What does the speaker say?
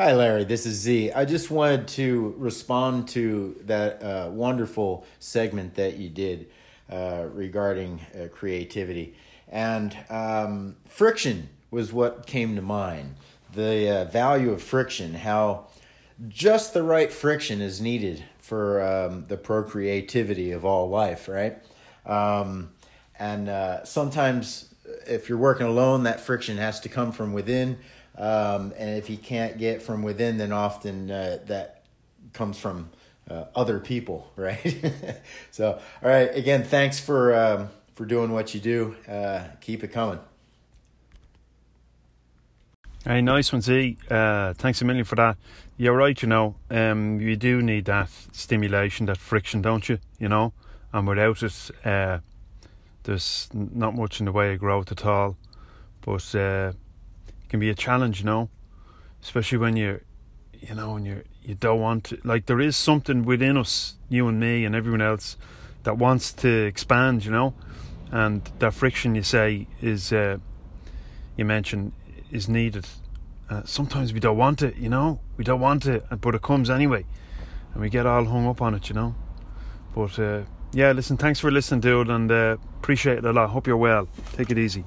Hi, Larry. This is Z. I just wanted to respond to that uh, wonderful segment that you did uh, regarding uh, creativity. And um, friction was what came to mind. The uh, value of friction, how just the right friction is needed for um, the procreativity of all life, right? Um, and uh, sometimes, if you're working alone, that friction has to come from within um, and if you can't get from within, then often uh, that comes from uh, other people, right? so, all right. Again, thanks for um, for doing what you do. Uh, keep it coming. Hey, nice one, Z. Uh, thanks a million for that. You're right, you know, um, you do need that stimulation, that friction, don't you? You know, and without it, uh, there's not much in the way of growth at all. But uh, it can be a challenge, you know, especially when you're, you know, when you're you don't want to like there is something within us, you and me and everyone else, that wants to expand, you know, and that friction you say is, uh, you mentioned, is needed. Uh, sometimes we don't want it, you know, we don't want it, but it comes anyway, and we get all hung up on it, you know. But uh, yeah, listen, thanks for listening, dude, and uh, appreciate it a lot. Hope you're well. Take it easy.